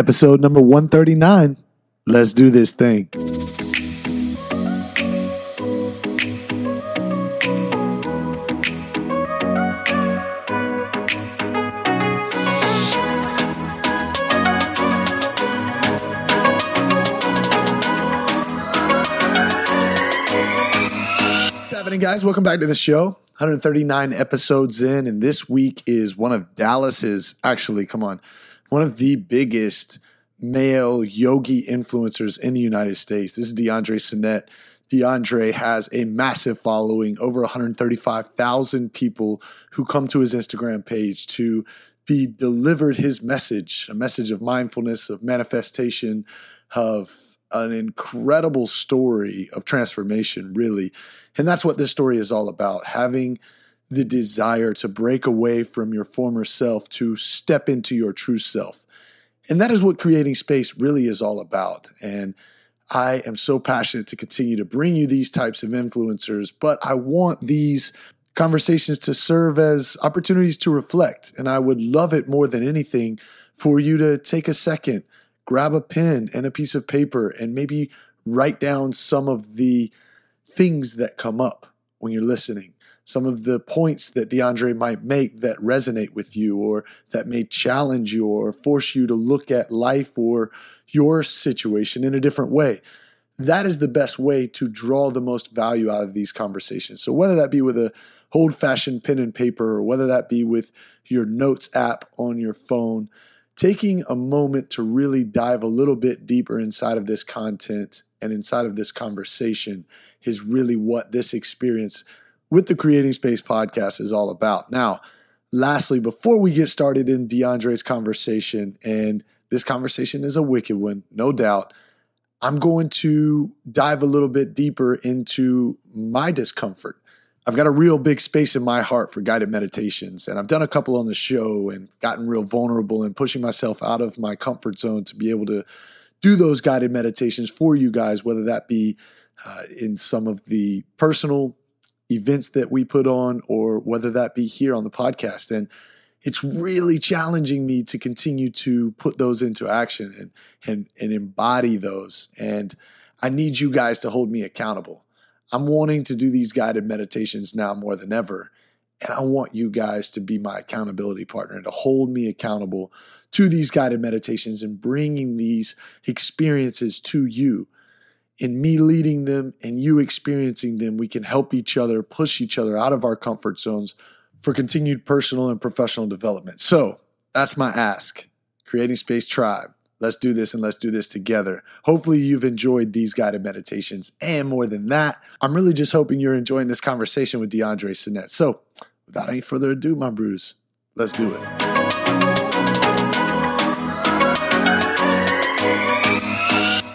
Episode number 139. Let's do this thing. Guys? Welcome back to the show. 139 episodes in, and this week is one of Dallas's, actually, come on, one of the biggest male yogi influencers in the United States. This is DeAndre Sinet. DeAndre has a massive following, over 135,000 people who come to his Instagram page to be delivered his message, a message of mindfulness, of manifestation, of an incredible story of transformation, really. And that's what this story is all about having the desire to break away from your former self to step into your true self. And that is what creating space really is all about. And I am so passionate to continue to bring you these types of influencers, but I want these conversations to serve as opportunities to reflect. And I would love it more than anything for you to take a second, grab a pen and a piece of paper, and maybe write down some of the things that come up when you're listening some of the points that DeAndre might make that resonate with you or that may challenge you or force you to look at life or your situation in a different way. That is the best way to draw the most value out of these conversations. So, whether that be with a old fashioned pen and paper or whether that be with your notes app on your phone, taking a moment to really dive a little bit deeper inside of this content and inside of this conversation is really what this experience with the Creating Space podcast is all about. Now, lastly, before we get started in DeAndre's conversation, and this conversation is a wicked one, no doubt, I'm going to dive a little bit deeper into my discomfort. I've got a real big space in my heart for guided meditations, and I've done a couple on the show and gotten real vulnerable and pushing myself out of my comfort zone to be able to do those guided meditations for you guys, whether that be uh, in some of the personal events that we put on or whether that be here on the podcast. And it's really challenging me to continue to put those into action and and and embody those. And I need you guys to hold me accountable. I'm wanting to do these guided meditations now more than ever. And I want you guys to be my accountability partner, to hold me accountable to these guided meditations and bringing these experiences to you in me leading them and you experiencing them, we can help each other, push each other out of our comfort zones for continued personal and professional development. So that's my ask. Creating Space Tribe. Let's do this and let's do this together. Hopefully, you've enjoyed these guided meditations. And more than that, I'm really just hoping you're enjoying this conversation with DeAndre Sinet. So, without any further ado, my brews, let's do it.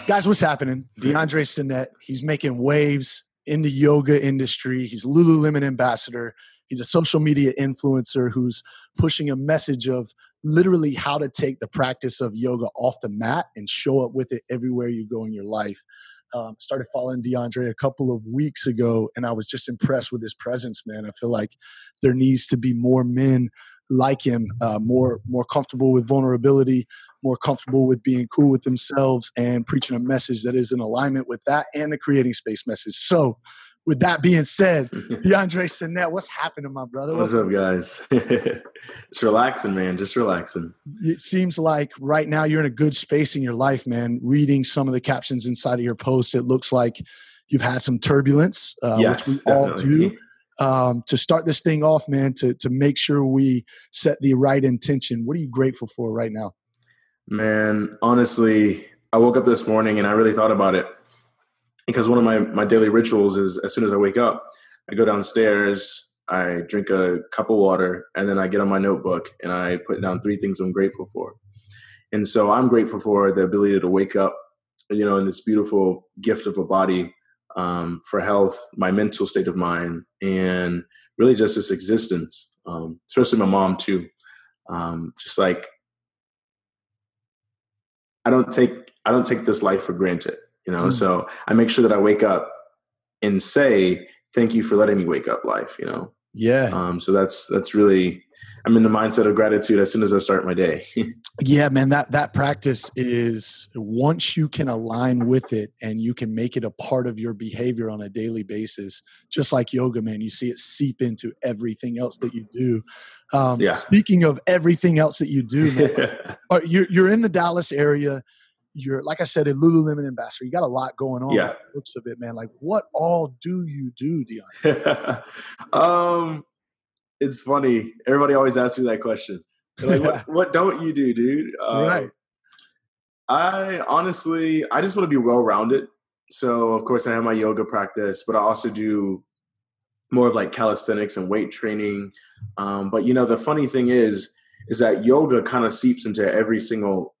Guys, what's happening? DeAndre Sinet, he's making waves in the yoga industry. He's a Lululemon ambassador. He's a social media influencer who's pushing a message of literally how to take the practice of yoga off the mat and show up with it everywhere you go in your life. Um, started following DeAndre a couple of weeks ago, and I was just impressed with his presence, man. I feel like there needs to be more men like him, uh, more more comfortable with vulnerability, more comfortable with being cool with themselves, and preaching a message that is in alignment with that and the creating space message. So, with that being said, DeAndre Sinet, what's happening, my brother? What's up, guys? Just relaxing, man. Just relaxing. It seems like right now you're in a good space in your life, man. Reading some of the captions inside of your posts, it looks like you've had some turbulence, uh, yes, which we all do um, to start this thing off, man, to to make sure we set the right intention. What are you grateful for right now? Man, honestly, I woke up this morning and I really thought about it because one of my my daily rituals is as soon as I wake up, I go downstairs, I drink a cup of water, and then I get on my notebook and I put down three things I'm grateful for. And so I'm grateful for the ability to wake up, you know, in this beautiful gift of a body um, for health, my mental state of mind, and really just this existence. Um, especially my mom too. Um, just like I don't take I don't take this life for granted, you know. Mm. So I make sure that I wake up and say thank you for letting me wake up life, you know. Yeah. Um, so that's that's really I'm in the mindset of gratitude as soon as I start my day. yeah, man, that that practice is once you can align with it and you can make it a part of your behavior on a daily basis, just like yoga, man, you see it seep into everything else that you do. Um, yeah. Speaking of everything else that you do, man, you're, you're in the Dallas area you're like I said, a Lululemon ambassador. You got a lot going on. Yeah, looks of it, man. Like, what all do you do, Dion? um, it's funny. Everybody always asks me that question. They're like, what, what don't you do, dude? Uh, right. I honestly, I just want to be well rounded. So, of course, I have my yoga practice, but I also do more of like calisthenics and weight training. Um, but you know, the funny thing is, is that yoga kind of seeps into every single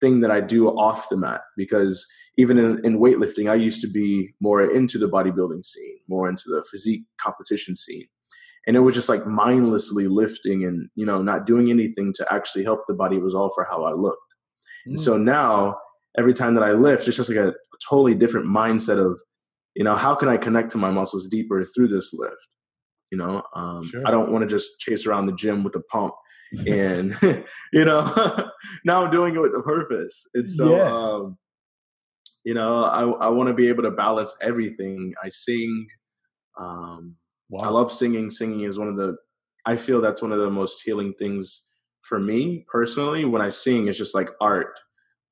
thing that I do off the mat because even in, in weightlifting, I used to be more into the bodybuilding scene, more into the physique competition scene. And it was just like mindlessly lifting and, you know, not doing anything to actually help the body. It was all for how I looked. Mm. And so mm. now every time that I lift, it's just like a, a totally different mindset of, you know, how can I connect to my muscles deeper through this lift? You know, um, sure. I don't want to just chase around the gym with a pump and you know now i'm doing it with a purpose and so yeah. um you know i i want to be able to balance everything i sing um wow. i love singing singing is one of the i feel that's one of the most healing things for me personally when i sing it's just like art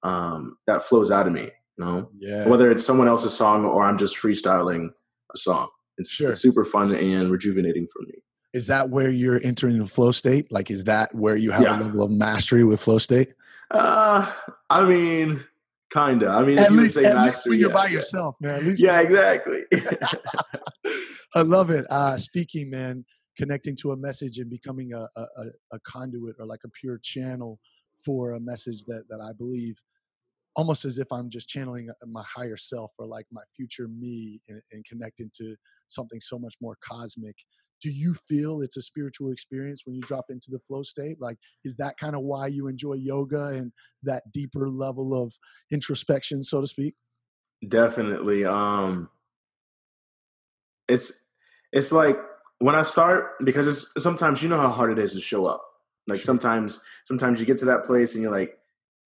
um that flows out of me you know yeah. whether it's someone else's song or i'm just freestyling a song it's, sure. it's super fun and rejuvenating for me is that where you're entering the flow state? Like, is that where you have yeah. a level of mastery with flow state? Uh, I mean, kinda. I mean, at least, at mastery, least when you're by yeah. yourself, man. yeah, exactly. I love it. Uh, speaking, man, connecting to a message and becoming a, a, a conduit or like a pure channel for a message that that I believe almost as if I'm just channeling uh, my higher self or like my future me and, and connecting to something so much more cosmic do you feel it's a spiritual experience when you drop into the flow state? Like is that kind of why you enjoy yoga and that deeper level of introspection so to speak? Definitely um it's it's like when i start because it's sometimes you know how hard it is to show up. Like sure. sometimes sometimes you get to that place and you're like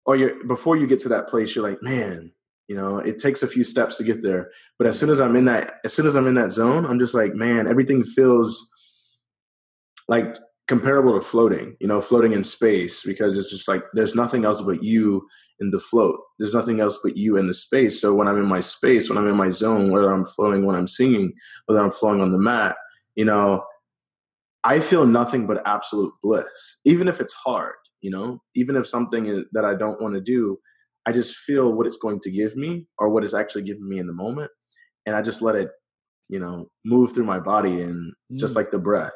or you're before you get to that place you're like man you know it takes a few steps to get there. But as soon as i'm in that as soon as i'm in that zone i'm just like man everything feels like comparable to floating you know floating in space because it's just like there's nothing else but you in the float. There's nothing else but you in the space. So when i'm in my space when i'm in my zone whether i'm flowing when i'm singing whether i'm flowing on the mat you know i feel nothing but absolute bliss even if it's hard you know? Even if something that i don't want to do I just feel what it's going to give me or what it's actually giving me in the moment. And I just let it, you know, move through my body and mm. just like the breath.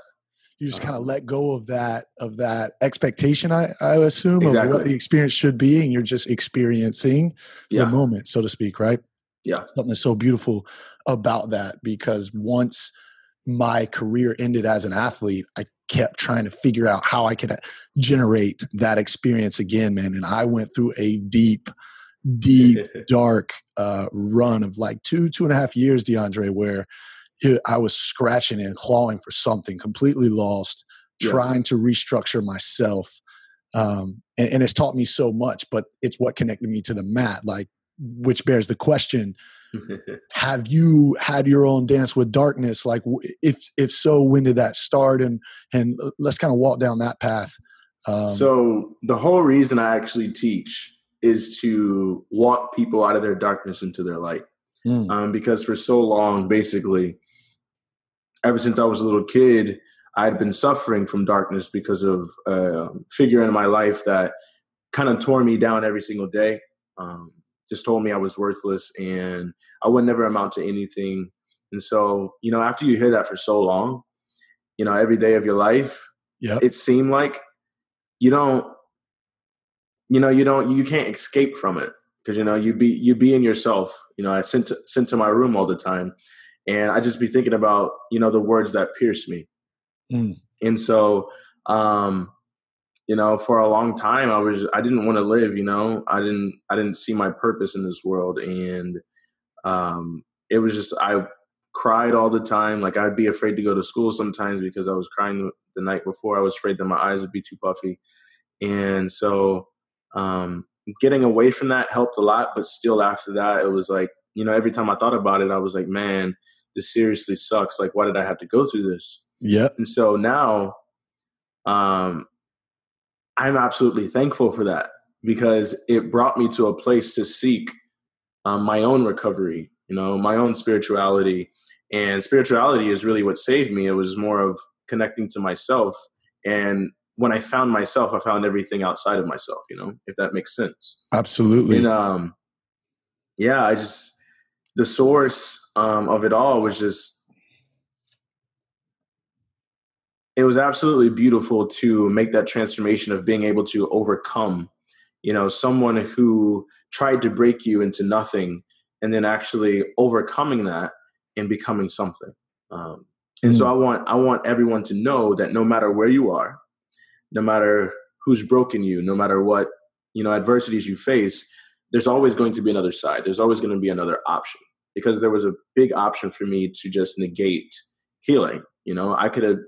You just um, kind of let go of that of that expectation, I, I assume, exactly. of what the experience should be, and you're just experiencing yeah. the moment, so to speak, right? Yeah. Something that's so beautiful about that because once my career ended as an athlete, I kept trying to figure out how I could uh, generate that experience again, man. And I went through a deep, deep, dark uh, run of like two, two and a half years, DeAndre, where it, I was scratching and clawing for something, completely lost, yeah. trying to restructure myself. Um, and, and it's taught me so much, but it's what connected me to the mat, like, which bears the question have you had your own dance with darkness? Like if if so when did that start? And and uh, let's kind of walk down that path. Um, so the whole reason i actually teach is to walk people out of their darkness into their light. Mm. um, because for so long basically ever since i was a little kid i'd been suffering from darkness because of a uh, figure in my life that kind of tore me down every single day. Um, just told me I was worthless and I would never amount to anything. And so, you know, after you hear that for so long, you know, every day of your life, yeah, it seemed like you don't, you know, you don't, you can't escape from it because you know you be you be in yourself. You know, I sent to, sent to my room all the time, and I just be thinking about you know the words that pierce me, mm. and so um, you know for a long time i was i didn't want to live you know i didn't i didn't see my purpose in this world and um it was just i cried all the time. Like I'd be afraid to go to school sometimes because I was crying the night before. I was afraid that my eyes would be too puffy. And so um, getting away from that helped a lot. But still, after that, it was like, you know, every time I thought about it, I was like, man, this seriously sucks. Like, why did I have to go through this? Yeah. And so now, um, I'm absolutely thankful for that because it brought me to a place to seek um, my own recovery, you know, my own spirituality. And spirituality is really what saved me. It was more of connecting to myself. And when I found myself, I found everything outside of myself, you know, if that makes sense. Absolutely. And um, yeah, I just, the source um, of it all was just, it was absolutely beautiful to make that transformation of being able to overcome you know someone who tried to break you into nothing and then actually overcoming that and becoming something. Um, and mm. so i want i want everyone to know that no matter where you are no matter who's broken you no matter what you know adversities you face there's always going to be another side. There's always going to be another option because there was a big option for me to just negate healing you know? I could have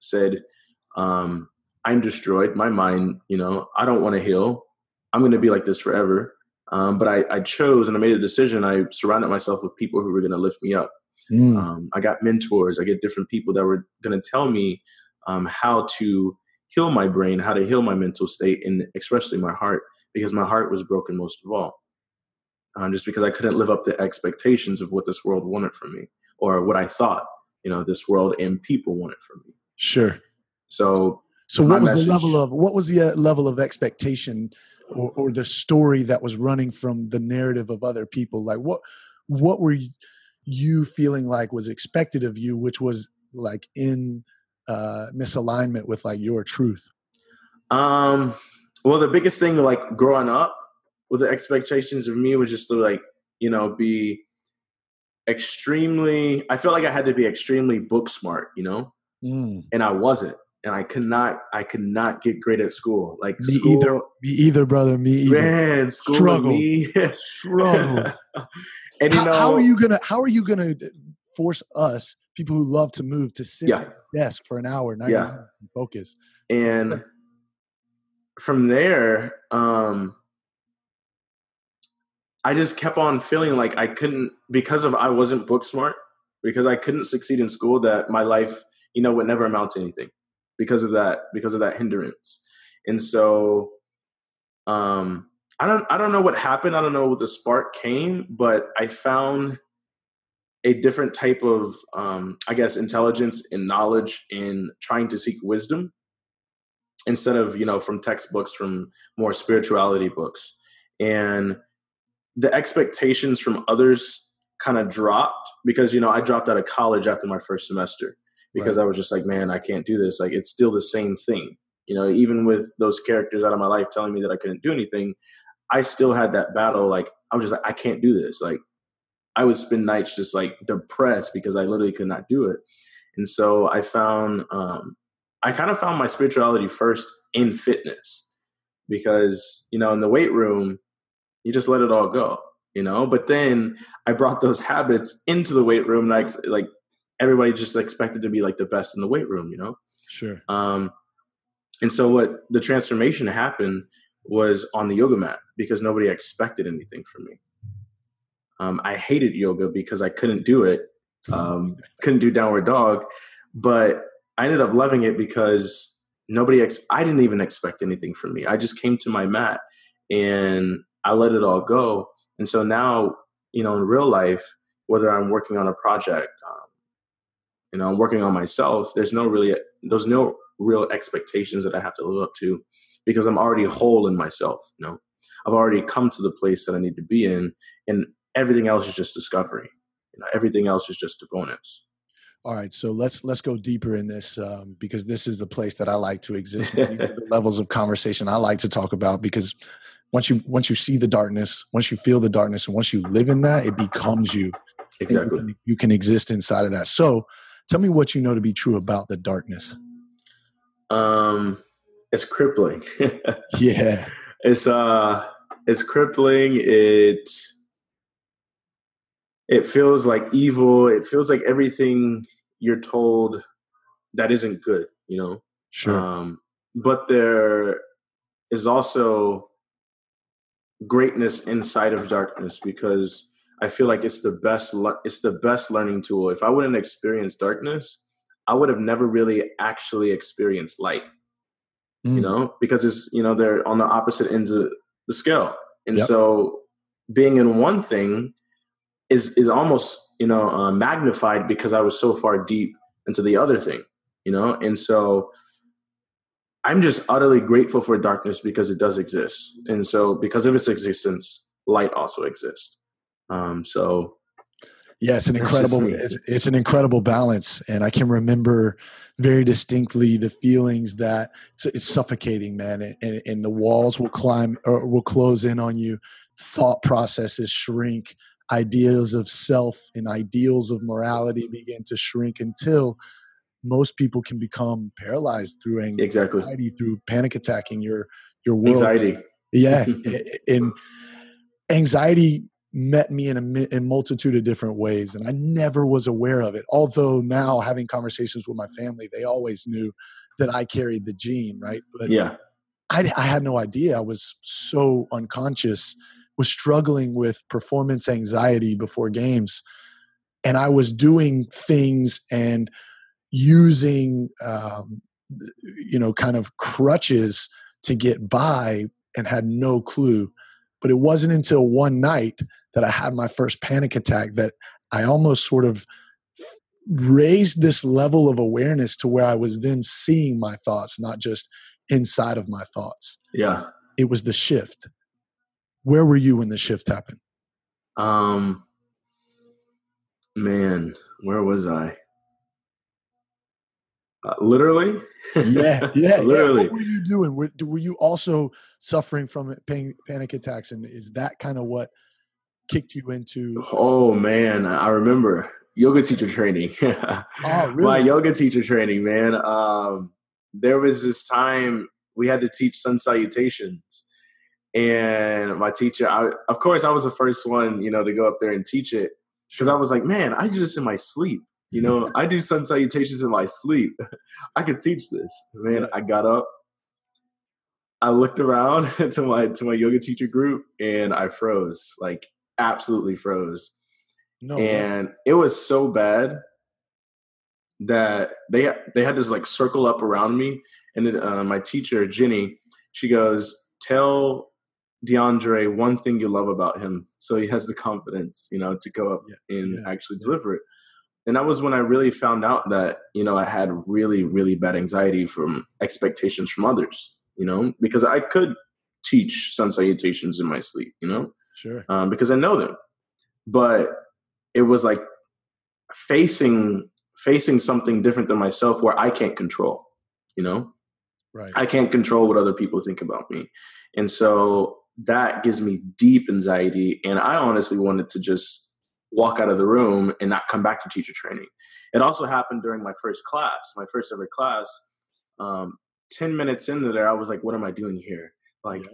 said um, i'm destroyed my mind you know i don't want to heal I'm going to be like this forever. Um, but I, I, chose and I made a decision. I surrounded myself with people who were going to lift me up. Mm. Um, I got mentors. I get different people that were going to tell me um, how to heal my brain, how to heal my mental state, and especially my heart, because my heart was broken most of all. Um, just because I couldn't live up to expectations of what this world wanted from me, or what I thought, you know, this world and people wanted from me. Sure. So, so what was message, the level of what was the uh, level of expectation or, or the story that was running from the narrative of other people? Like what what were you feeling like was expected of you which was like in uh misalignment with like your truth? Um well the biggest thing like growing up with the expectations of me was just to like you know be extremely i felt like i had to be extremely book smart you know mm. and i wasn't and I could not I could not get great at school. Like me school, either, me either, brother. Me either. Man, school struggle, me. struggle. and you how, know, how are you gonna how are you gonna force us people who love to move to sit yeah. at a desk for an hour, not yeah. focus? And from there, um, I just kept on feeling like I couldn't because of I wasn't book smart because I couldn't succeed in school. That my life, you know, would never amount to anything because of that because of that hindrance. And so um i don't i don't know what happened. I don't know what the spark came but i found a different type of um i guess intelligence and knowledge in trying to seek wisdom instead of you know from textbooks from more spirituality books. And the expectations from others kind of dropped because you know i dropped out of college after my first semester because right. I was just like, man, I can't do this. Like it's still the same thing. You know, even with those characters out of my life telling me that I couldn't do anything, I still had that battle. Like I was just like, I can't do this. Like I would spend nights just like depressed because I literally could not do it. And so I found, um, I kind of found my spirituality first in fitness because, you know, in the weight room, you just let it all go, you know, but then I brought those habits into the weight room. Like, like everybody just expected to be like the best in the weight room, you know? Sure. Um, and so what the transformation happened was on the yoga mat because nobody expected anything from me. Um, I hated yoga because I couldn't do it, um, couldn't do downward dog, but I ended up loving it because nobody, ex- I didn't even expect anything from me. I just came to my mat and I let it all go. And so now, you know, in real life, whether I'm working on a project, um, you know, I'm working on myself, there's no really, there's no real expectations that I have to live up to because I'm already whole in myself. You know, I've already come to the place that I need to be in, and everything else is just discovery. You know, everything else is just a bonus. All right, so let's let's go deeper in this um, because this is the place that I like to exist. These are the levels of conversation I like to talk about because once you once you see the darkness, once you feel the darkness, and once you live in that, it becomes you. Exactly. You can, you can exist inside of that. So Tell me what you know to be true about the darkness. Um, it's crippling. yeah, it's uh, it's crippling. It it feels like evil. It feels like everything you're told that isn't good, you know? Sure. Um, but there is also greatness inside of darkness because I feel like it's the best le- it's the best learning tool. If I wouldn't experience darkness, I would have never really actually experienced light. Mm. You know, because it's you know they're on the opposite ends of the scale, and yep. so being in one thing is is almost you know uh, magnified because I was so far deep into the other thing. You know, and so I'm just utterly grateful for darkness because it does exist, and so because of its existence, light also exists. Um, so yeah, it's an incredible it's, it's, an incredible balance, and I can remember very distinctly the feelings that it's, it's suffocating, man, and, and, the walls will climb or will close in on you. Thought processes shrink, ideas of self and ideals of morality begin to shrink until most people can become paralyzed through anxiety, exactly. through panic attacking your your world. Anxiety. Yeah, and anxiety met me in a, in multitude of different ways and i never was aware of it although now having conversations with my family they always knew that i carried the gene right? But yeah. I, I had no idea. I was so unconscious was struggling with performance anxiety before games and i was doing things and using um, you know kind of crutches to get by and had no clue. But it wasn't until one night that I had my first panic attack that I almost sort of raised this level of awareness to where I was then seeing my thoughts, not just inside of my thoughts. Yeah. It was the shift. Where were you when the shift happened? Um man, where was I? Uh, literally yeah yeah literally yeah. what were you doing were, were you also suffering from panic attacks and is that kind of what kicked you into? Oh man, I remember yoga teacher training. oh, really? My yoga teacher training, man. Um, there was this time we had to teach sun salutations, and my teacher, I, of course, I was the first one, you know, to go up there and teach it because I was like, man, I do this in my sleep. You know, I do sun salutations in my sleep. I could teach this. Man, yeah. I got up. I looked around to my to my yoga teacher group and I froze. Like absolutely froze. No, and it was so bad that they they had to like circle up around me. And then, uh, my teacher Jenny, she goes, "Tell DeAndre one thing you love about him, so he has the confidence, you know, to go up yeah, and yeah, actually yeah. deliver it." And that was when I really found out that you know I had really really bad anxiety from expectations from others, you know, because I could teach sun salutations in my sleep, you know, Sure. Um, because I know them. But it was like facing facing something different than myself where I can't control, you know? Right. I can't control what other people think about me. And so that gives me deep anxiety. And I honestly wanted to just walk out of the room and not come back to teacher training. It also happened during my first class, my first ever class. Um, 10 minutes into there, I was like, what am I doing here? Like, yeah.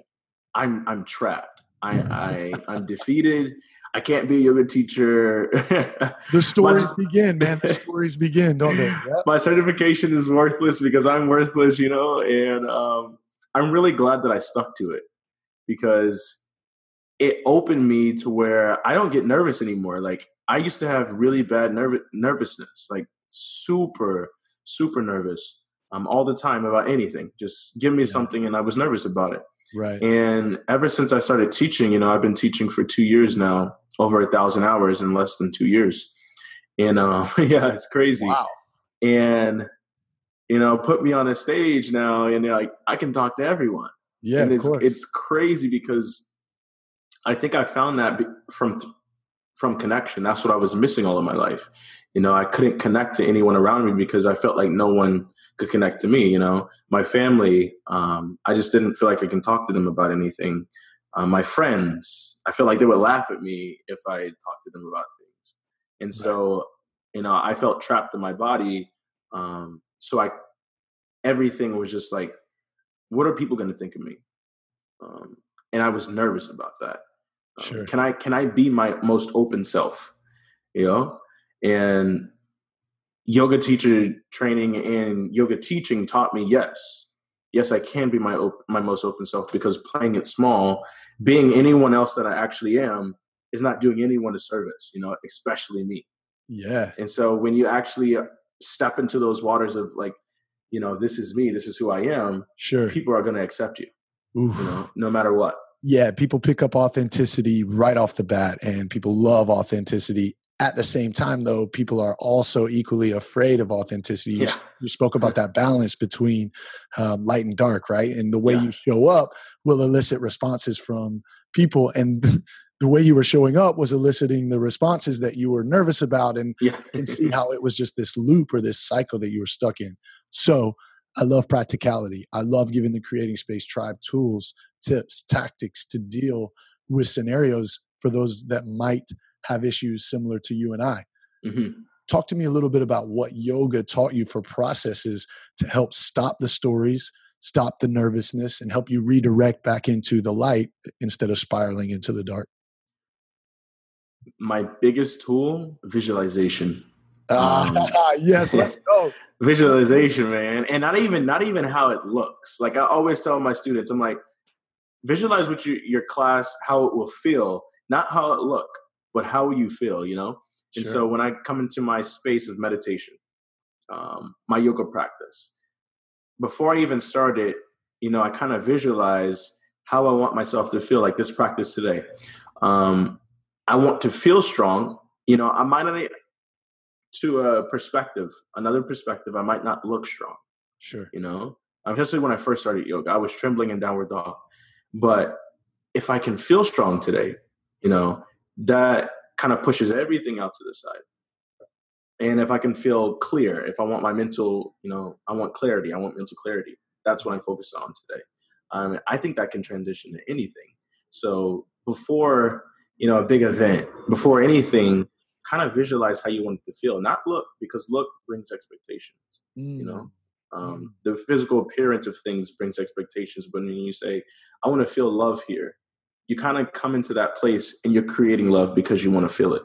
I'm, I'm trapped. I, I I'm defeated. I can't be a yoga teacher. the stories my, begin, man. The stories begin, don't they? Yep. My certification is worthless because I'm worthless, you know. And um, I'm really glad that I stuck to it because it opened me to where I don't get nervous anymore. Like I used to have really bad nerv- nervousness, like super, super nervous um, all the time about anything. Just give me yeah. something, and I was nervous about it. Right. And ever since I started teaching, you know, I've been teaching for two years now, over a thousand hours in less than two years. And uh, yeah, it's crazy. Wow. And you know, put me on a stage now, and like I can talk to everyone. Yeah, and it's it's crazy because I think I found that from from connection. That's what I was missing all of my life. You know, I couldn't connect to anyone around me because I felt like no one could connect to me. You know, my family, um, I just didn't feel like I can talk to them about anything. Uh, my friends, I feel like they would laugh at me if I talked to them about things. And so, you know, I felt trapped in my body. Um, so I, everything was just like, what are people going to think of me? Um, and I was nervous about that. Um, sure. Can I can I be my most open self? you know, and yoga teacher training and yoga teaching taught me yes yes i can be my op- my most open self because playing it small being anyone else that i actually am is not doing anyone a service you know especially me. Yeah. And so when you actually uh, step into those waters of like you know this is me this is who i am sure. people are going to accept you Oof. you know no matter what. Yeah people pick up authenticity right off the bat and people love authenticity at the same time though people are also equally afraid of authenticity yeah. you, you, spoke about that balance between um, light and dark right and the way yeah. you show up will elicit responses from people and the way you were showing up was eliciting the responses that you were nervous about and yeah. and see how it was just this loop or this cycle that you were stuck in so i love practicality i love giving the creating space tribe tools tips tactics to deal with scenarios for those that might have issues similar to you and I. Mm-hmm. Talk to me a little bit about what yoga taught you for processes to help stop the stories, stop the nervousness, and help you redirect back into the light instead of spiraling into the dark. My biggest tool, visualization. Um, yes, let's go. visualization, man, and not even not even how it looks. Like I always tell my students, I'm like, visualize what you, your class how it will feel, not how it look but how you feel, you know? And sure. so when I come into my space of meditation, um, my yoga practice, before I even started, you know, I kind of visualize how I want myself to feel like this practice today. Um, I want to feel strong. You know, I might not, to a perspective, another perspective, I might not look strong. Sure. You know, especially when I first started yoga, I was trembling in downward dog. But if I can feel strong today, you know, that kind of pushes everything out to the side. And if I can feel clear, if I want my mental, you know, I want clarity, I want mental clarity. That's what I'm focused on today. Um, I think that can transition to anything. So before, you know, a big event, before anything, kind of visualize how you want it to feel. Not look, because look brings expectations. Mm. You know, mm. um, mm. the physical appearance of things brings expectations. But when you say, "I want to feel love here," you kind of come into that place and you're creating love because you want to feel it.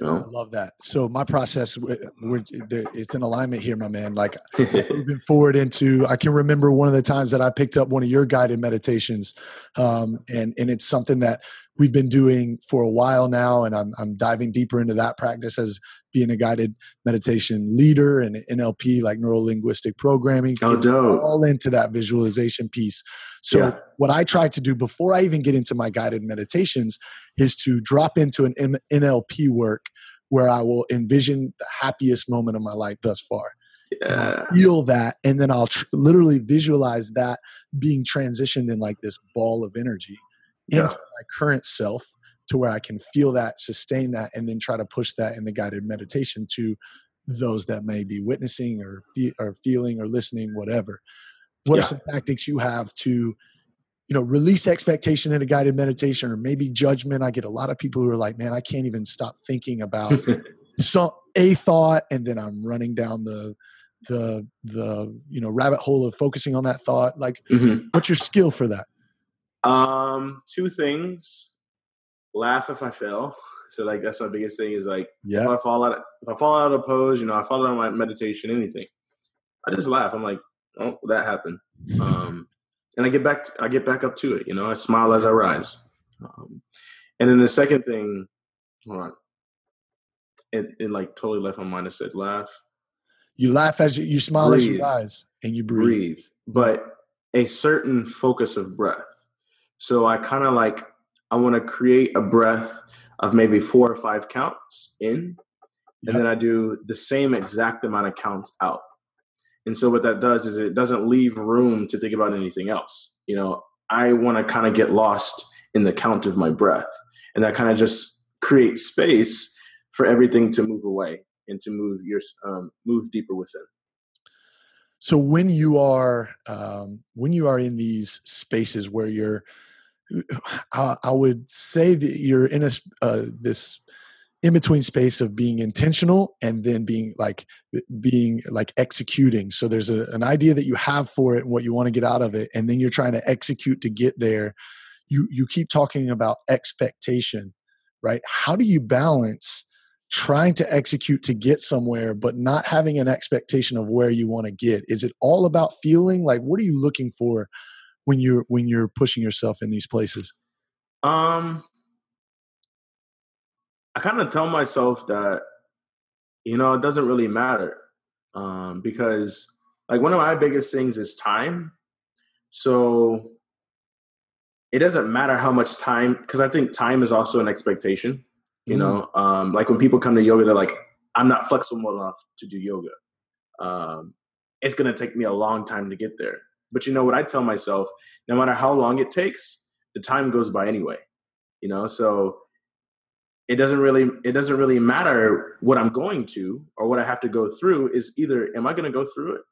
You know? I love that. So my process, we're, it's in alignment here, my man. Like moving forward into, I can remember one of the times that I picked up one of your guided meditations, um, and and it's something that we've been doing for a while now, and I'm I'm diving deeper into that practice as being a guided meditation leader and NLP, like neuro linguistic programming. Oh, dope! All into that visualization piece. So yeah. what I try to do before I even get into my guided meditations is to drop into an NLP work where I will envision the happiest moment of my life thus far. Yeah. feel that, and then I'll tr- literally visualize that being transitioned in like this ball of energy into yeah. my current self to where I can feel that, sustain that, and then try to push that in the guided meditation to those that may be witnessing or, fe- or feeling or listening, whatever. What yeah. are some tactics you have to, you know, release expectation in a guided meditation or maybe judgment? I get a lot of people who are like, man, I can't even stop thinking about some a thought, and then I'm running down the the the you know rabbit hole of focusing on that thought. Like, mm-hmm. what's your skill for that? Um, two things. Laugh if I fail. So like that's my biggest thing is like yeah. if I fall out if I fall out of pose, you know, I fall out of my meditation, anything. I just laugh. I'm like, oh, that happened. Um, and I get back to, I get back up to it, you know, I smile as I rise. Um, and then the second thing, hold on. It, it like totally left my mind. I said laugh. You laugh as you, you smile breathe, as you rise and you breathe. breathe. But a certain focus of breath. So I kind of like I want to create a breath of maybe four or five counts in, and then I do the same exact amount of counts out. And so what that does is it doesn't leave room to think about anything else. You know, I want to kind of get lost in the count of my breath, and that kind of just creates space for everything to move away and to move your um, move deeper within. So when you are um, when you are in these spaces where you're I, would say that you're in a uh, this in between space of being intentional and then being like being like executing so there's a, an idea that you have for it and what you want to get out of it and then you're trying to execute to get there you you keep talking about expectation right how do you balance trying to execute to get somewhere, but not having an expectation of where you want to get? Is it all about feeling? Like, what are you looking for when you're when you're pushing yourself in these places? Um, I kind of tell myself that you know it doesn't really matter um, because like one of my biggest things is time. So it doesn't matter how much time because I think time is also an expectation. You mm. know, um, like when people come to yoga, they're like, "I'm not flexible enough to do yoga." Um, it's going to take me a long time to get there. But you know what I tell myself? No matter how long it takes, the time goes by anyway. You know, so it doesn't really it doesn't really matter what I'm going to or what I have to go through. Is either am I going to go through it,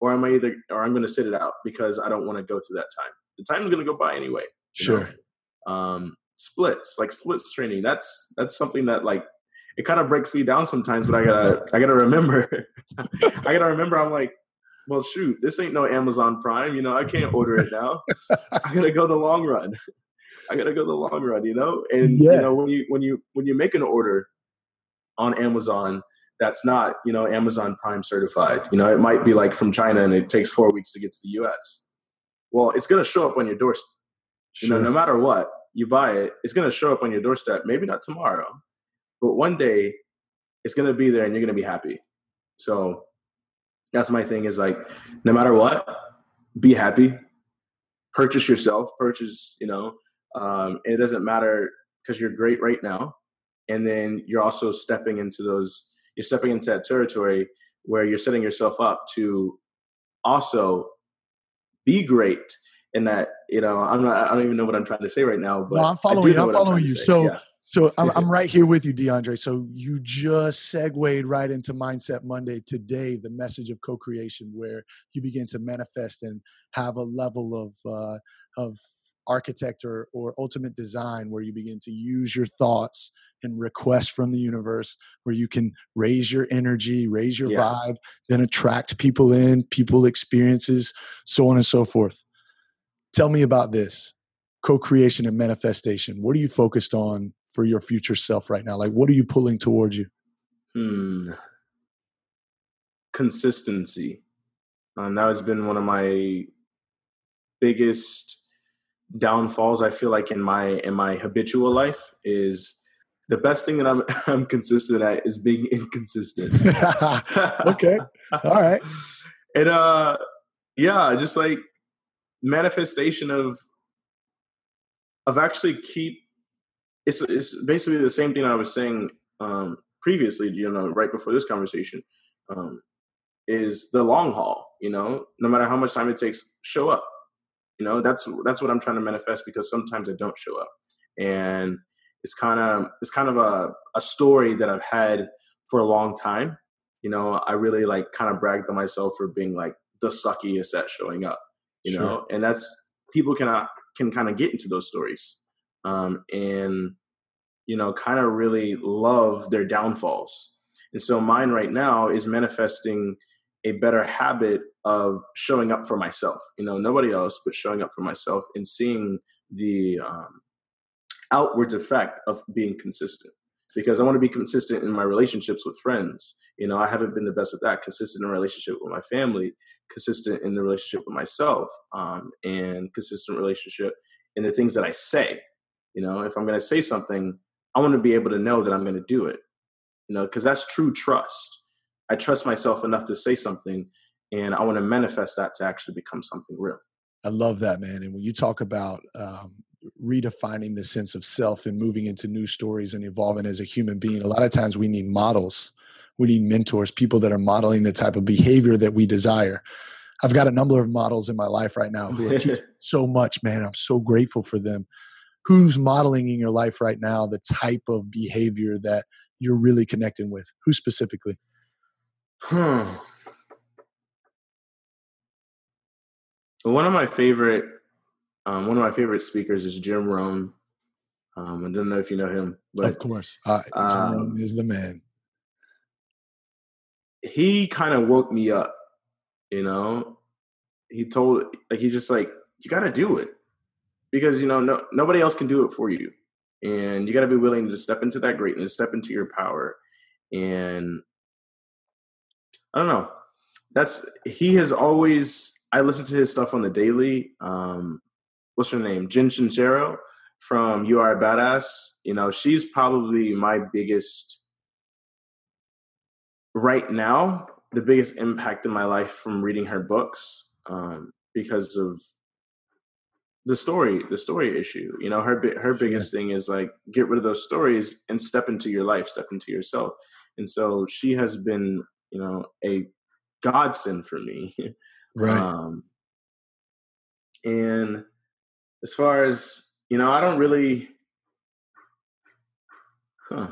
or am I either or I'm going to sit it out because I don't want to go through that time. The time is going to go by anyway. Sure. Know? Um, splits like splits training. That's that's something that like it kind of breaks me down sometimes. But I gotta I gotta remember. I gotta remember. I'm like well, shoot, this ain't no Amazon Prime. You know, I can't order it now. I gotta go the long run. I gotta go the long run. You know, and yeah. you know when you when you when you make an order on Amazon that's not you know Amazon Prime certified. You know, it might be like from China and it takes four weeks to get to the U.S. Well, it's gonna show up on your doorstep. Sure. You know, no matter what you buy it, it's gonna show up on your doorstep. Maybe not tomorrow, but one day it's gonna be there and you're gonna be happy. So that's my thing is like no matter what be happy. Purchase yourself purchase you know um, it doesn't matter because you're great right now. And then you're also stepping into those you're stepping into that territory where you're setting yourself up to also be great in that you know i'm not i don't even know what i'm trying to say right now but no, i'm following you. i'm following you. so yeah. So I'm, I'm right here with you, DeAndre. So you just segued right into Mindset Monday today, the message of co-creation, where you begin to manifest and have a level of uh, of architect or, or ultimate design where you begin to use your thoughts and request from the universe where you can raise your energy raise your yeah. vibe then attract people in people experiences so on and so forth tell me about this co-creation and manifestation what are you focused on for your future self right now? Like, what are you pulling towards you? Hmm. Consistency. Um, that has been one of my biggest downfalls. I feel like in my in my habitual life is the best thing that I'm I'm consistent at is being inconsistent. okay, all right. And uh, yeah, just like manifestation of of actually keep it's it's basically the same thing I was saying um, previously. You know, right before this conversation, um, is the long haul. You know, no matter how much time it takes, show up. You know, that's that's what I'm trying to manifest because sometimes I don't show up, and it's kind of it's kind of a a story that I've had for a long time. You know, I really like kind of bragged on myself for being like the suckiest at showing up. You sure. know, and that's people can can kind of get into those stories um, and you know kind of really love their downfalls. And so mine right now is manifesting a better habit of showing up for myself you know nobody else but showing up for myself and seeing the um, outwards effect of being consistent. Because i want to be consistent in my relationships with friends you know i haven't been the best with that consistent in relationship with my family consistent in the relationship with myself um, and consistent relationship in the things that i say. You know, if I'm going to say something, I want to be able to know that I'm going to do it. You know, because that's true trust. I trust myself enough to say something, and I want to manifest that to actually become something real. I love that, man. And when you talk about um, redefining the sense of self and moving into new stories and evolving as a human being, a lot of times we need models, we need mentors, people that are modeling the type of behavior that we desire. I've got a number of models in my life right now who are teaching so much, man. I'm so grateful for them who's modeling in your life right now the type of behavior that you're really connecting with? Who specifically? Hmm. One of my favorite, um, one of my favorite speakers is Jim Rohn. Um, I don't know if you know him, but of course, uh, Jim um, Rohn is the man. He kind of woke me up. You know, he told like he just like you got to do it because you know no, nobody else can do it for you and you got to be willing to step into that greatness step into your power and I don't know. That's he has always. I listen to his stuff on the daily. Um, what's her name? Jen Sincero from You Are a Badass. You know, she's probably my biggest right now. The biggest impact in my life from reading her books um, because of the story the story issue you know her her biggest thing is like get rid of those stories and step into your life step into yourself. And so she has been you know a godsend for me. Right. Um and as far as you know i don't really huh.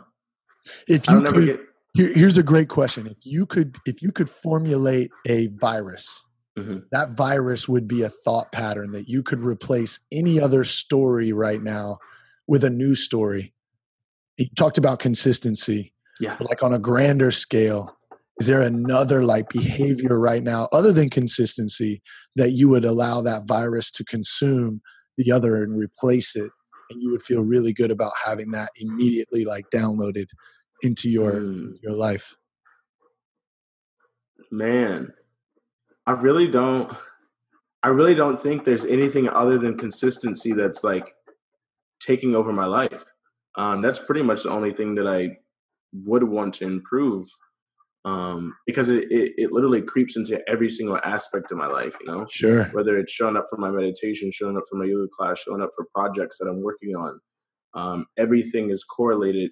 If you could, get, here's a great question. If you could if you could formulate a virus Mm-hmm. That virus would be a thought pattern that you could replace any other story right now with a new story. You talked about consistency. Yeah. like on a grander scale, is there another like behavior right now other than consistency that you would allow that virus to consume the other and replace it and you would feel really good about having that immediately like downloaded into your mm. your life man I really don't. I really don't think there's anything other than consistency that's like taking over my life. Um, that's pretty much the only thing that I would want to improve um, because it, it, it, literally creeps into every single aspect of my life, you know? Sure. Whether it's showing up for my meditation, showing up for my yoga class, showing up for projects that I'm working on. Um, everything is correlated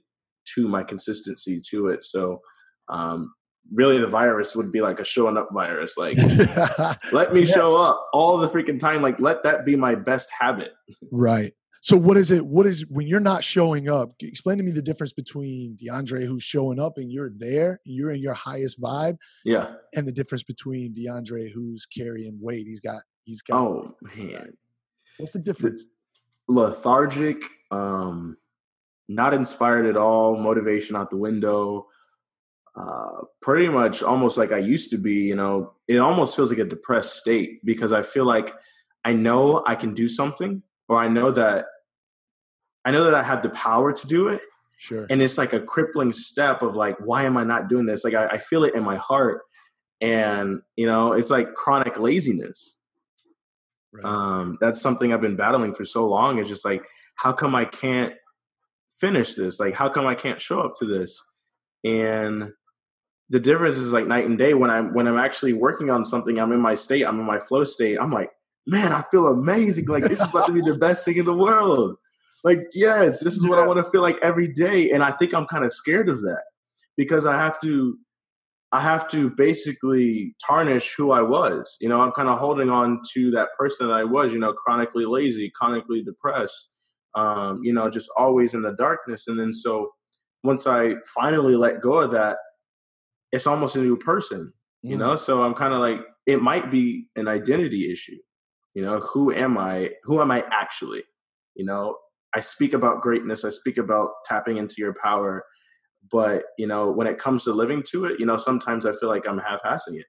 to my consistency to it. So um, really the virus would be like a showing up virus. Like, let me yeah. show up all the freaking time. Like, let that be my best habit. Right. So what is it? What is when you're not showing up? Explain to me the difference between DeAndre who's showing up and you're there, you're in your highest vibe. Yeah. And the difference between DeAndre who's carrying weight. He's got he's got Oh man. What's the difference? Lethargic, um, not inspired at all, motivation out the window uh, pretty much almost like I used to be. You know, it almost feels like a depressed state because I feel like I know I can do something, or I know that I know that I have the power to do it. Sure. And it's like a crippling step of like, why am I not doing this? Like I, I feel it in my heart, and you know, it's like chronic laziness. Right. Um, that's something I've been battling for so long. It's just like, how come I can't finish this? Like, how come I can't show up to this? And the difference is like night and day. When i'm when i'm actually working on something i'm in my state i'm in my flow state i'm like man i feel amazing. Like this is about to be the best thing in the world. Like yes this is what i want to feel like every day and i think i'm kind of scared of that because i have to i have to basically tarnish who i was. You know i'm kind of holding on to that person that i was you know chronically lazy chronically depressed um, you know just always in the darkness. And then so once i finally let go of that it's almost a new person, you mm. know? So I'm kind of like, it might be an identity issue. You know, who am I? Who am I actually? You know, I speak about greatness, I speak about tapping into your power, but you know, when it comes to living to it, you know, sometimes I feel like I'm half-assing it.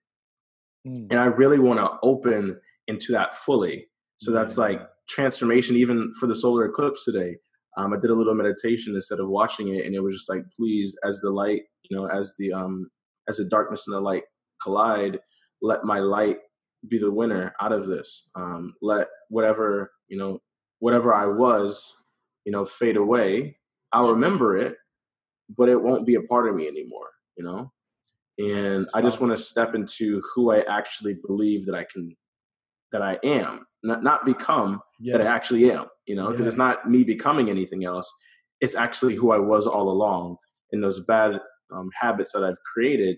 Mm. And I really want to open into that fully. So yeah. that's like transformation even for the solar eclipse today. Um, I did a little meditation instead of watching it, and it was just like, please, as the light, you know, as the um, as the darkness and the light collide, let my light be the winner out of this. Um, let whatever you know, whatever I was, you know, fade away. I'll remember it, but it won't be a part of me anymore. You know, and I just want to step into who I actually believe that I can, that I am, not not become yes. that I actually am. You know, because yeah. it's not me becoming anything else. It's actually who I was all along. in those bad um, habits that I've created,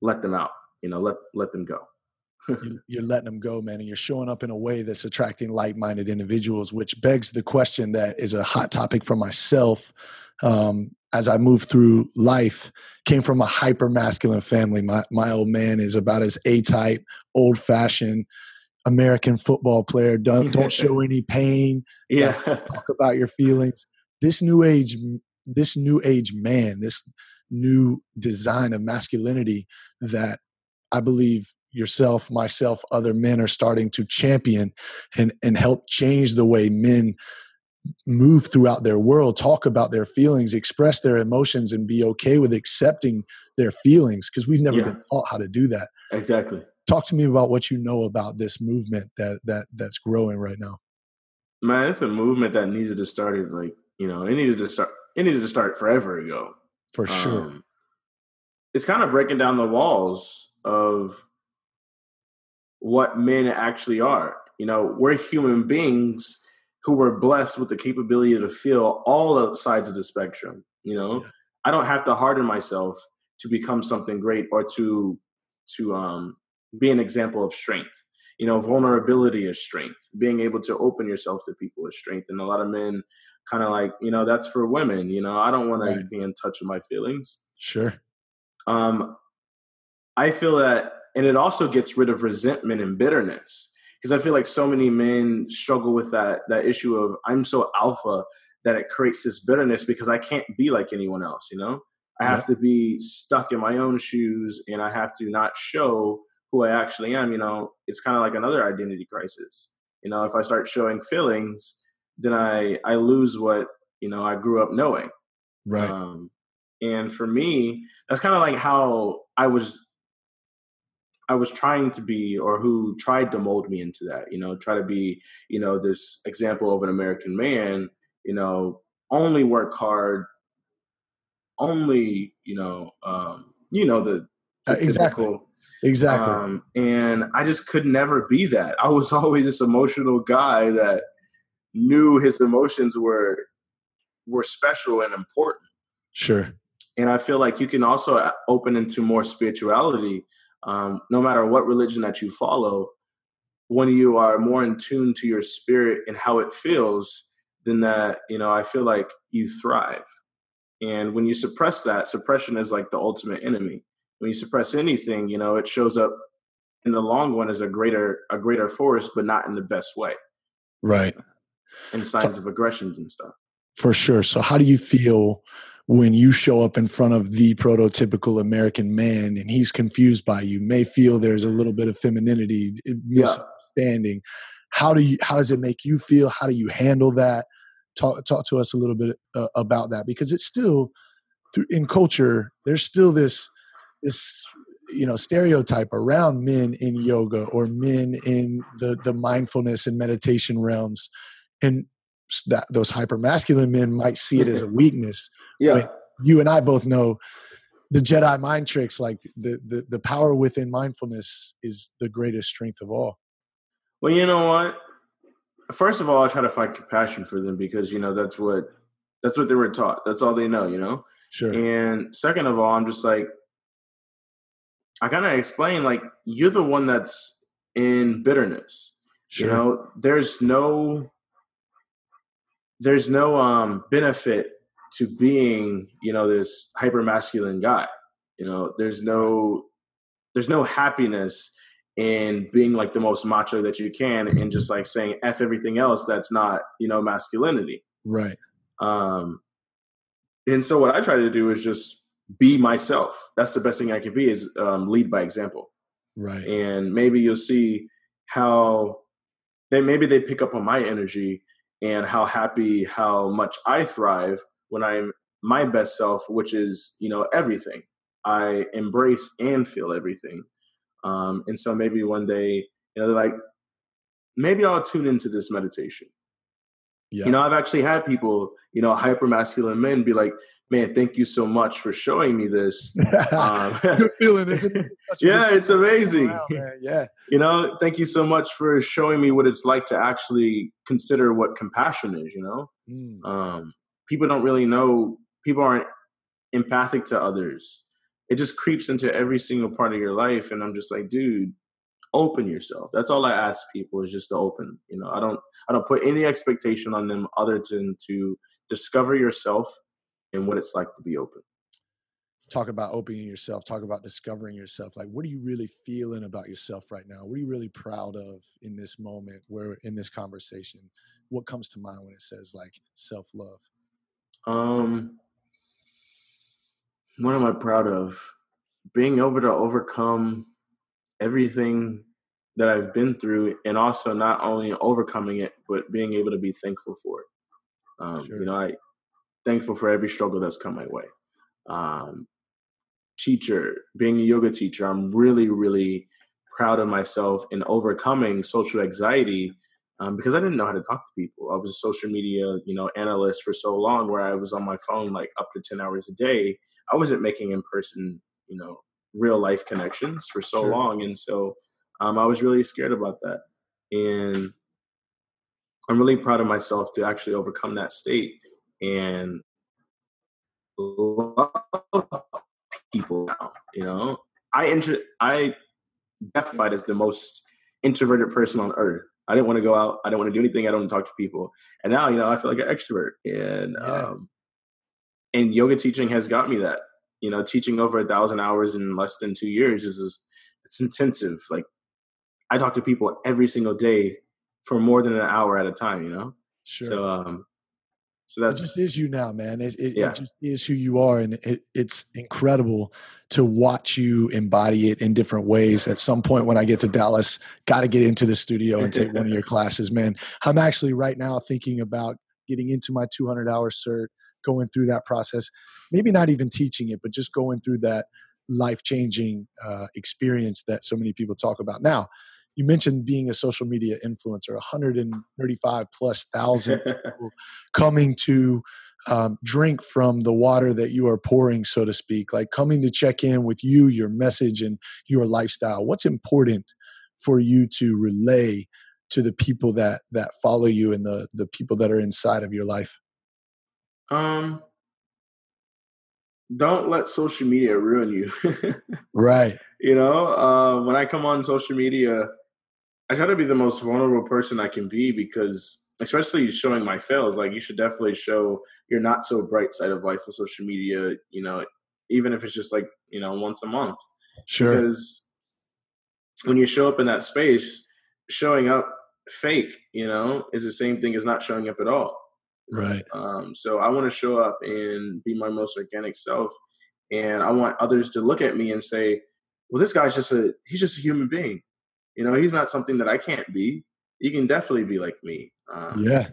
let them out. You know, let let them go. you're letting them go, man, and you're showing up in a way that's attracting like-minded individuals, which begs the question that is a hot topic for myself um, as I move through life. Came from a hyper masculine family. My my old man is about as a type, old fashioned. American football player. Don't don't show any pain. Yeah, talk about your feelings. This new age this new age man, this new design of masculinity that I believe yourself, myself, other men are starting to champion and, and help change the way men move throughout their world, talk about their feelings, express their emotions, and be okay with accepting their feelings because we've never yeah. been taught how to do that. Exactly. Talk to me about what you know about this movement that that that's growing right now. Man, it's a movement that needed to start like you know it needed to start it needed to start forever ago. For sure. Um, it's kind of breaking down the walls of what men actually are. You know, we're human beings who were blessed with the capability to feel all sides of the spectrum. You know, yeah. I don't have to harden myself to become something great or to to um, be an example of strength. You know, vulnerability is strength. Being able to open yourself to people is strength. And a lot of men kind of like, you know, that's for women. You know, I don't want right. to be in touch with my feelings. Sure. Um, I feel that, and it also gets rid of resentment and bitterness because I feel like so many men struggle with that that issue of I'm so alpha that it creates this bitterness because I can't be like anyone else. You know, I have to be stuck in my own shoes, and I have to not show who I actually am. You know, it's kind of like another identity crisis. You know, if I start showing feelings, then I I lose what you know I grew up knowing. Right. Um, and for me, that's kind of like how I was I was trying to be or who tried to mold me into that, you know, try to be, you know, this example of an American man, you know, only work hard, only, you know, um, you know, the, the uh, exactly. Typical, exactly. Um, and I just could never be that. I was always this emotional guy that knew his emotions were were special and important. Sure and I feel like you can also uh, open into more spirituality, um, no matter what religion that you follow. When you are more in tune to your spirit and how it feels, then that you know, I feel like you thrive. And when you suppress that, suppression is like the ultimate enemy. When you suppress anything, you know, it shows up in the long run as a greater a greater force, but not in the best way. Right. And signs of aggressions and stuff. For sure. So, how do you feel when you show up in front of the prototypical American man and he's confused by you, may feel there's a little bit of femininity, eh, misunderstanding. Yeah. How do you? How does it make you feel? How do you handle that? Talk talk to us a little bit uh, about that because it's still in culture. There's still this this you know stereotype around men in yoga or men in the the mindfulness and meditation realms and that those hyper masculine men might see it as mm-hmm. a weakness. Yeah. you and I both know the Jedi mind tricks, like the, the the power within mindfulness is the greatest strength of all. Well, you know what? First of all, I try to find compassion for them because you know that's what that's what they were taught. That's all they know, you know. Sure. And second of all, I'm just like, I kind of explain like you're the one that's in bitterness. Sure. You know, there's no there's no um, benefit to being you know this hyper masculine guy you know? There's no there's no happiness in being like the most macho that you can and just like saying f everything else that's not you know masculinity. Right. Um and so what i try to do is just be myself. That's the best thing i can be is um, lead by example. Right. And maybe you'll see how they maybe they pick up on my energy and how happy, how much I thrive when I'm my best self, which is, you know, everything. I embrace and feel everything. Um, and so maybe one day, you know, they're like, maybe I'll tune into this meditation. Yeah. You know, I've actually had people, you know, hyper masculine men be like, man, thank you so much for showing me this. Um, Good feeling, isn't it? yeah, it's amazing. Around, yeah. You know, thank you so much for showing me what it's like to actually consider what compassion is, you know? Mm. Um, people don't really know, people aren't empathic to others. It just creeps into every single part of your life. And I'm just like, dude, open yourself. That's all I ask people is just to open. You know, I don't I don't put any expectation on them other than to discover yourself and what it's like to be open. Talk about opening yourself, talk about discovering yourself. Like what are you really feeling about yourself right now? What are you really proud of in this moment where in this conversation? What comes to mind when it says like self-love? Um what am I proud of? Being able to overcome everything that I've been through and also not only overcoming it, but being able to be thankful for it. Um, sure. You know, I thankful for every struggle that's come my way. Um, teacher, being a yoga teacher, I'm really, really proud of myself in overcoming social anxiety um, because I didn't know how to talk to people. I was a social media, you know, analyst for so long where I was on my phone like up to 10 hours a day. I wasn't making in person, you know, real life connections for so sure. long. And so um, I was really scared about that. And I'm really proud of myself to actually overcome that state and love people now. You know, I enter, I identified as the most introverted person on earth. I didn't want to go out. I didn't want to do anything. I don't want to talk to people. And now, you know, I feel like an extrovert. And yeah. um, and yoga teaching has got me that. You know, teaching over a thousand hours in less than two years is it's intensive. Like I talk to people every single day for more than an hour at a time. You know. Sure. So um, so that's it just is you now, man. It, it, yeah. it just is who you are, and it, it's incredible to watch you embody it in different ways. At some point, when I get to Dallas, got to get into the studio and take one of your classes, man. I'm actually right now thinking about getting into my 200 hour cert, going through that process. Maybe not even teaching it, but just going through that life changing uh, experience that so many people talk about. Now, you mentioned being a social media influencer 135 plus thousand people coming to um, drink from the water that you are pouring so to speak like coming to check in with you your message and your lifestyle. What's important for you to relay to the people that that follow you and the the people that are inside of your life? Um don't let social media ruin you. Right. You know uh, when i come on social media I try to be the most vulnerable person I can be because, especially showing my fails, like you should definitely show your not so bright side of life on social media. You know, even if it's just like you know once a month. Sure. Because when you show up in that space, showing up fake, you know, is the same thing as not showing up at all. Right. Um, so I want to show up and be my most organic self, and I want others to look at me and say, "Well, this guy's just a he's just a human being." You know, he's not something that I can't be. He can definitely be like me. Um, yeah.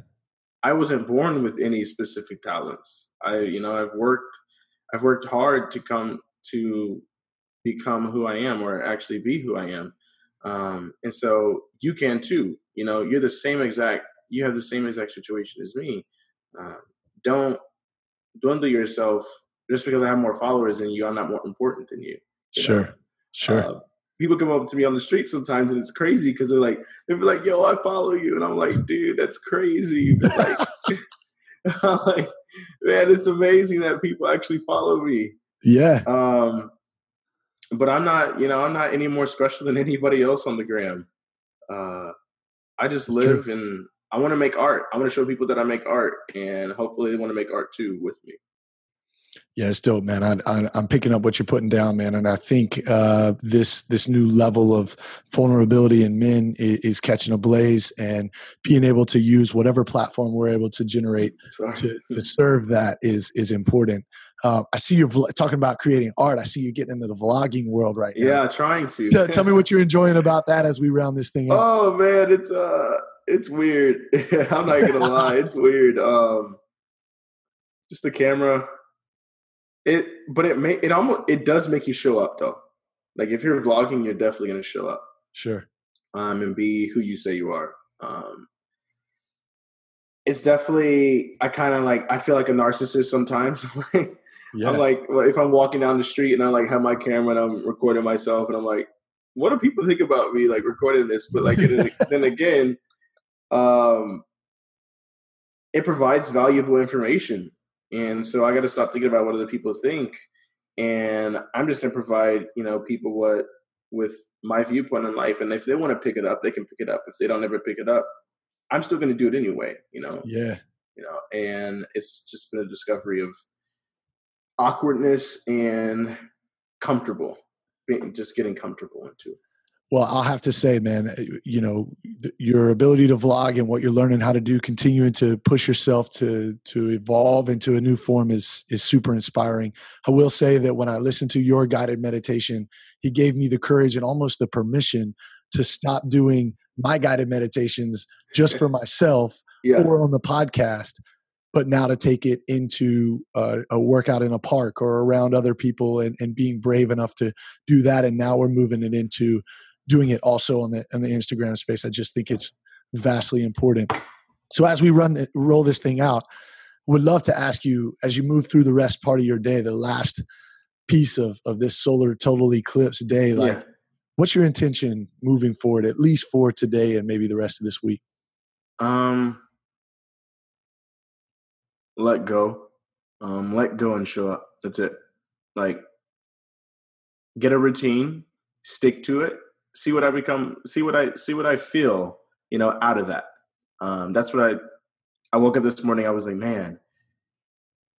I wasn't born with any specific talents. I, you know, I've worked, I've worked hard to come to become who I am or actually be who I am. Um, and so you can too. You know, you're the same exact. You have the same exact situation as me. Uh, don't dwindle yourself just because I have more followers than you. I'm not more important than you. you sure, know? sure. Uh, people come up to me on the street sometimes and it's crazy because they're like they're like yo i follow you. And i'm like dude that's crazy. Like, like man it's amazing that people actually follow me. Yeah. Um but i'm not you know i'm not any more special than anybody else on the gram. Uh i just live True. and i want to make art. I want to show people that i make art and hopefully they want to make art too with me yeah, it's dope, man. I, I, am picking up what you're putting down, man, and I think uh, this this new level of vulnerability in men is, is, catching a blaze, and being able to use whatever platform we're able to generate to, to, serve that is is important. Uh, I see you're talking about creating art. I see you getting into the vlogging world right now. Yeah, trying to. tell, tell me what you're enjoying about that as we round this thing up. Oh man, it's uh, it's weird. I'm not gonna lie, it's weird. Um, just the camera it, but it may it almost it does make you show up though. Like if you're vlogging, you're definitely gonna show up. Sure. Um, and be who you say you are. Um, it's definitely I kind of like I feel like a narcissist sometimes. yeah. I'm like if I'm walking down the street and I like have my camera and I'm recording myself and I'm like, what do people think about me like recording this? But like then again, um, it provides valuable information and so I got to stop thinking about what other people think. And I'm just going to provide, you know, people what with my viewpoint in life. And if they want to pick it up, they can pick it up. If they don't ever pick it up, I'm still going to do it anyway, you know? Yeah. You know, and it's just been a discovery of awkwardness and comfortable, being, just getting comfortable into it. Well, I'll have to say, man, uh, you know, your ability to vlog and what you're learning how to do, continuing to push yourself to to evolve into a new form is is super inspiring. I will say that when I listened to your guided meditation, he gave me the courage and almost the permission to stop doing my guided meditations just for myself yeah. or on the podcast but now to take it into uh, a workout in a park or around other people and, and being brave enough to do that and now we're moving it into doing it also on the on the instagram space i just think it's vastly important so as we run the, roll this thing out would love to ask you as you move through the rest part of your day the last piece of of this solar total eclipse day like yeah. what's your intention moving forward at least for today and maybe the rest of this week um let go. Um, let go and show up. That's it. Like get a routine, stick to it, see what I become, see what I see what I feel, you know, out of that. Um, that's what I I woke up this morning, I was like, man,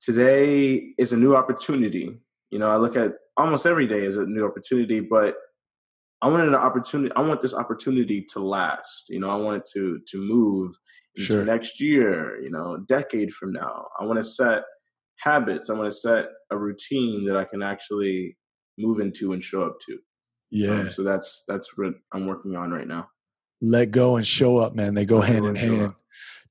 today is a new opportunity. You know, I look at almost every day as a new opportunity, but I wanted an opportunity. I want this opportunity to last. You know, I want it to to move into sure. next year. You know, decade from now. I want to set habits. I want to set a routine that I can actually move into and show up to. Yeah. Um, so that's that's what I'm working on right now. Let go and show up, man. They go Let hand in hand.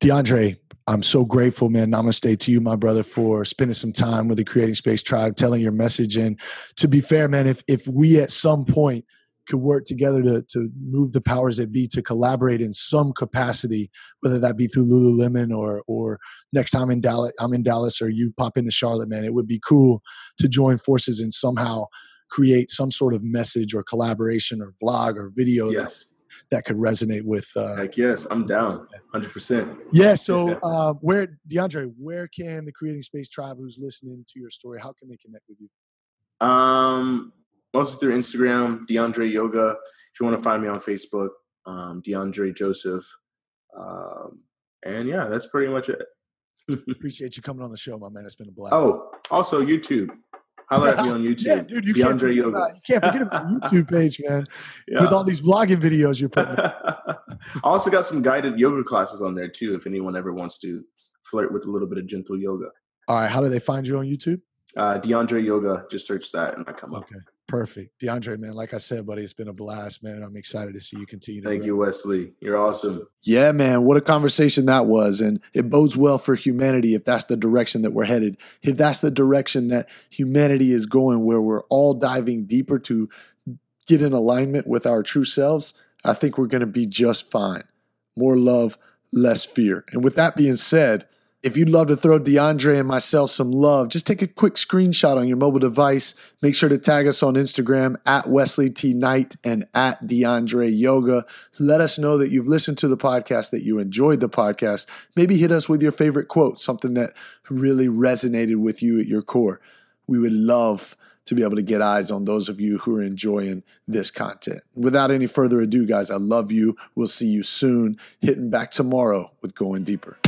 DeAndre, I'm so grateful, man. Namaste to you, my brother, for spending some time with the Creating Space Tribe, telling your message. And to be fair, man, if if we at some point could work together to to move the powers that be to collaborate in some capacity, whether that be through Lululemon or or next time in Dallas, I'm in Dallas, or you pop into Charlotte, man. It would be cool to join forces and somehow create some sort of message or collaboration or vlog or video yes. that that could resonate with. Uh, Heck yes, I'm down, hundred percent. Yeah. So, uh, where DeAndre, where can the Creating Space Tribe who's listening to your story, how can they connect with you? Um, mostly through Instagram, DeAndre Yoga. If you want to find me on Facebook, um, DeAndre Joseph. Um, and yeah, that's pretty much it. Appreciate you coming on the show, my man. It's been a blast. Oh, also YouTube. Holler at me on YouTube. yeah, dude, you DeAndre can't Yoga. About, you can't forget about YouTube page, man. Yeah. With all these vlogging videos you're putting. I also got some guided yoga classes on there too. If anyone ever wants to flirt with a little bit of gentle yoga. All right, how do they find you on YouTube? Uh, DeAndre Yoga. Just search that and I come up. Okay. Perfect. DeAndre, man, like I said, buddy, it's been a blast, man. And I'm excited to see you continue. Thank you, Wesley. You're awesome. Yeah, man. What a conversation that was. And it bodes well for humanity if that's the direction that we're headed. If that's the direction that humanity is going, where we're all diving deeper to get in alignment with our true selves, I think we're going to be just fine. More love, less fear. And with that being said, if you'd love to throw DeAndre and myself some love, just take a quick screenshot on your mobile device. Make sure to tag us on Instagram at Wesley T Knight and at DeAndre Yoga. Let us know that you've listened to the podcast, that you enjoyed the podcast. Maybe hit us with your favorite quote, something that really resonated with you at your core. We would love to be able to get eyes on those of you who are enjoying this content. Without any further ado, guys, I love you. We'll see you soon. Hitting back tomorrow with Going Deeper.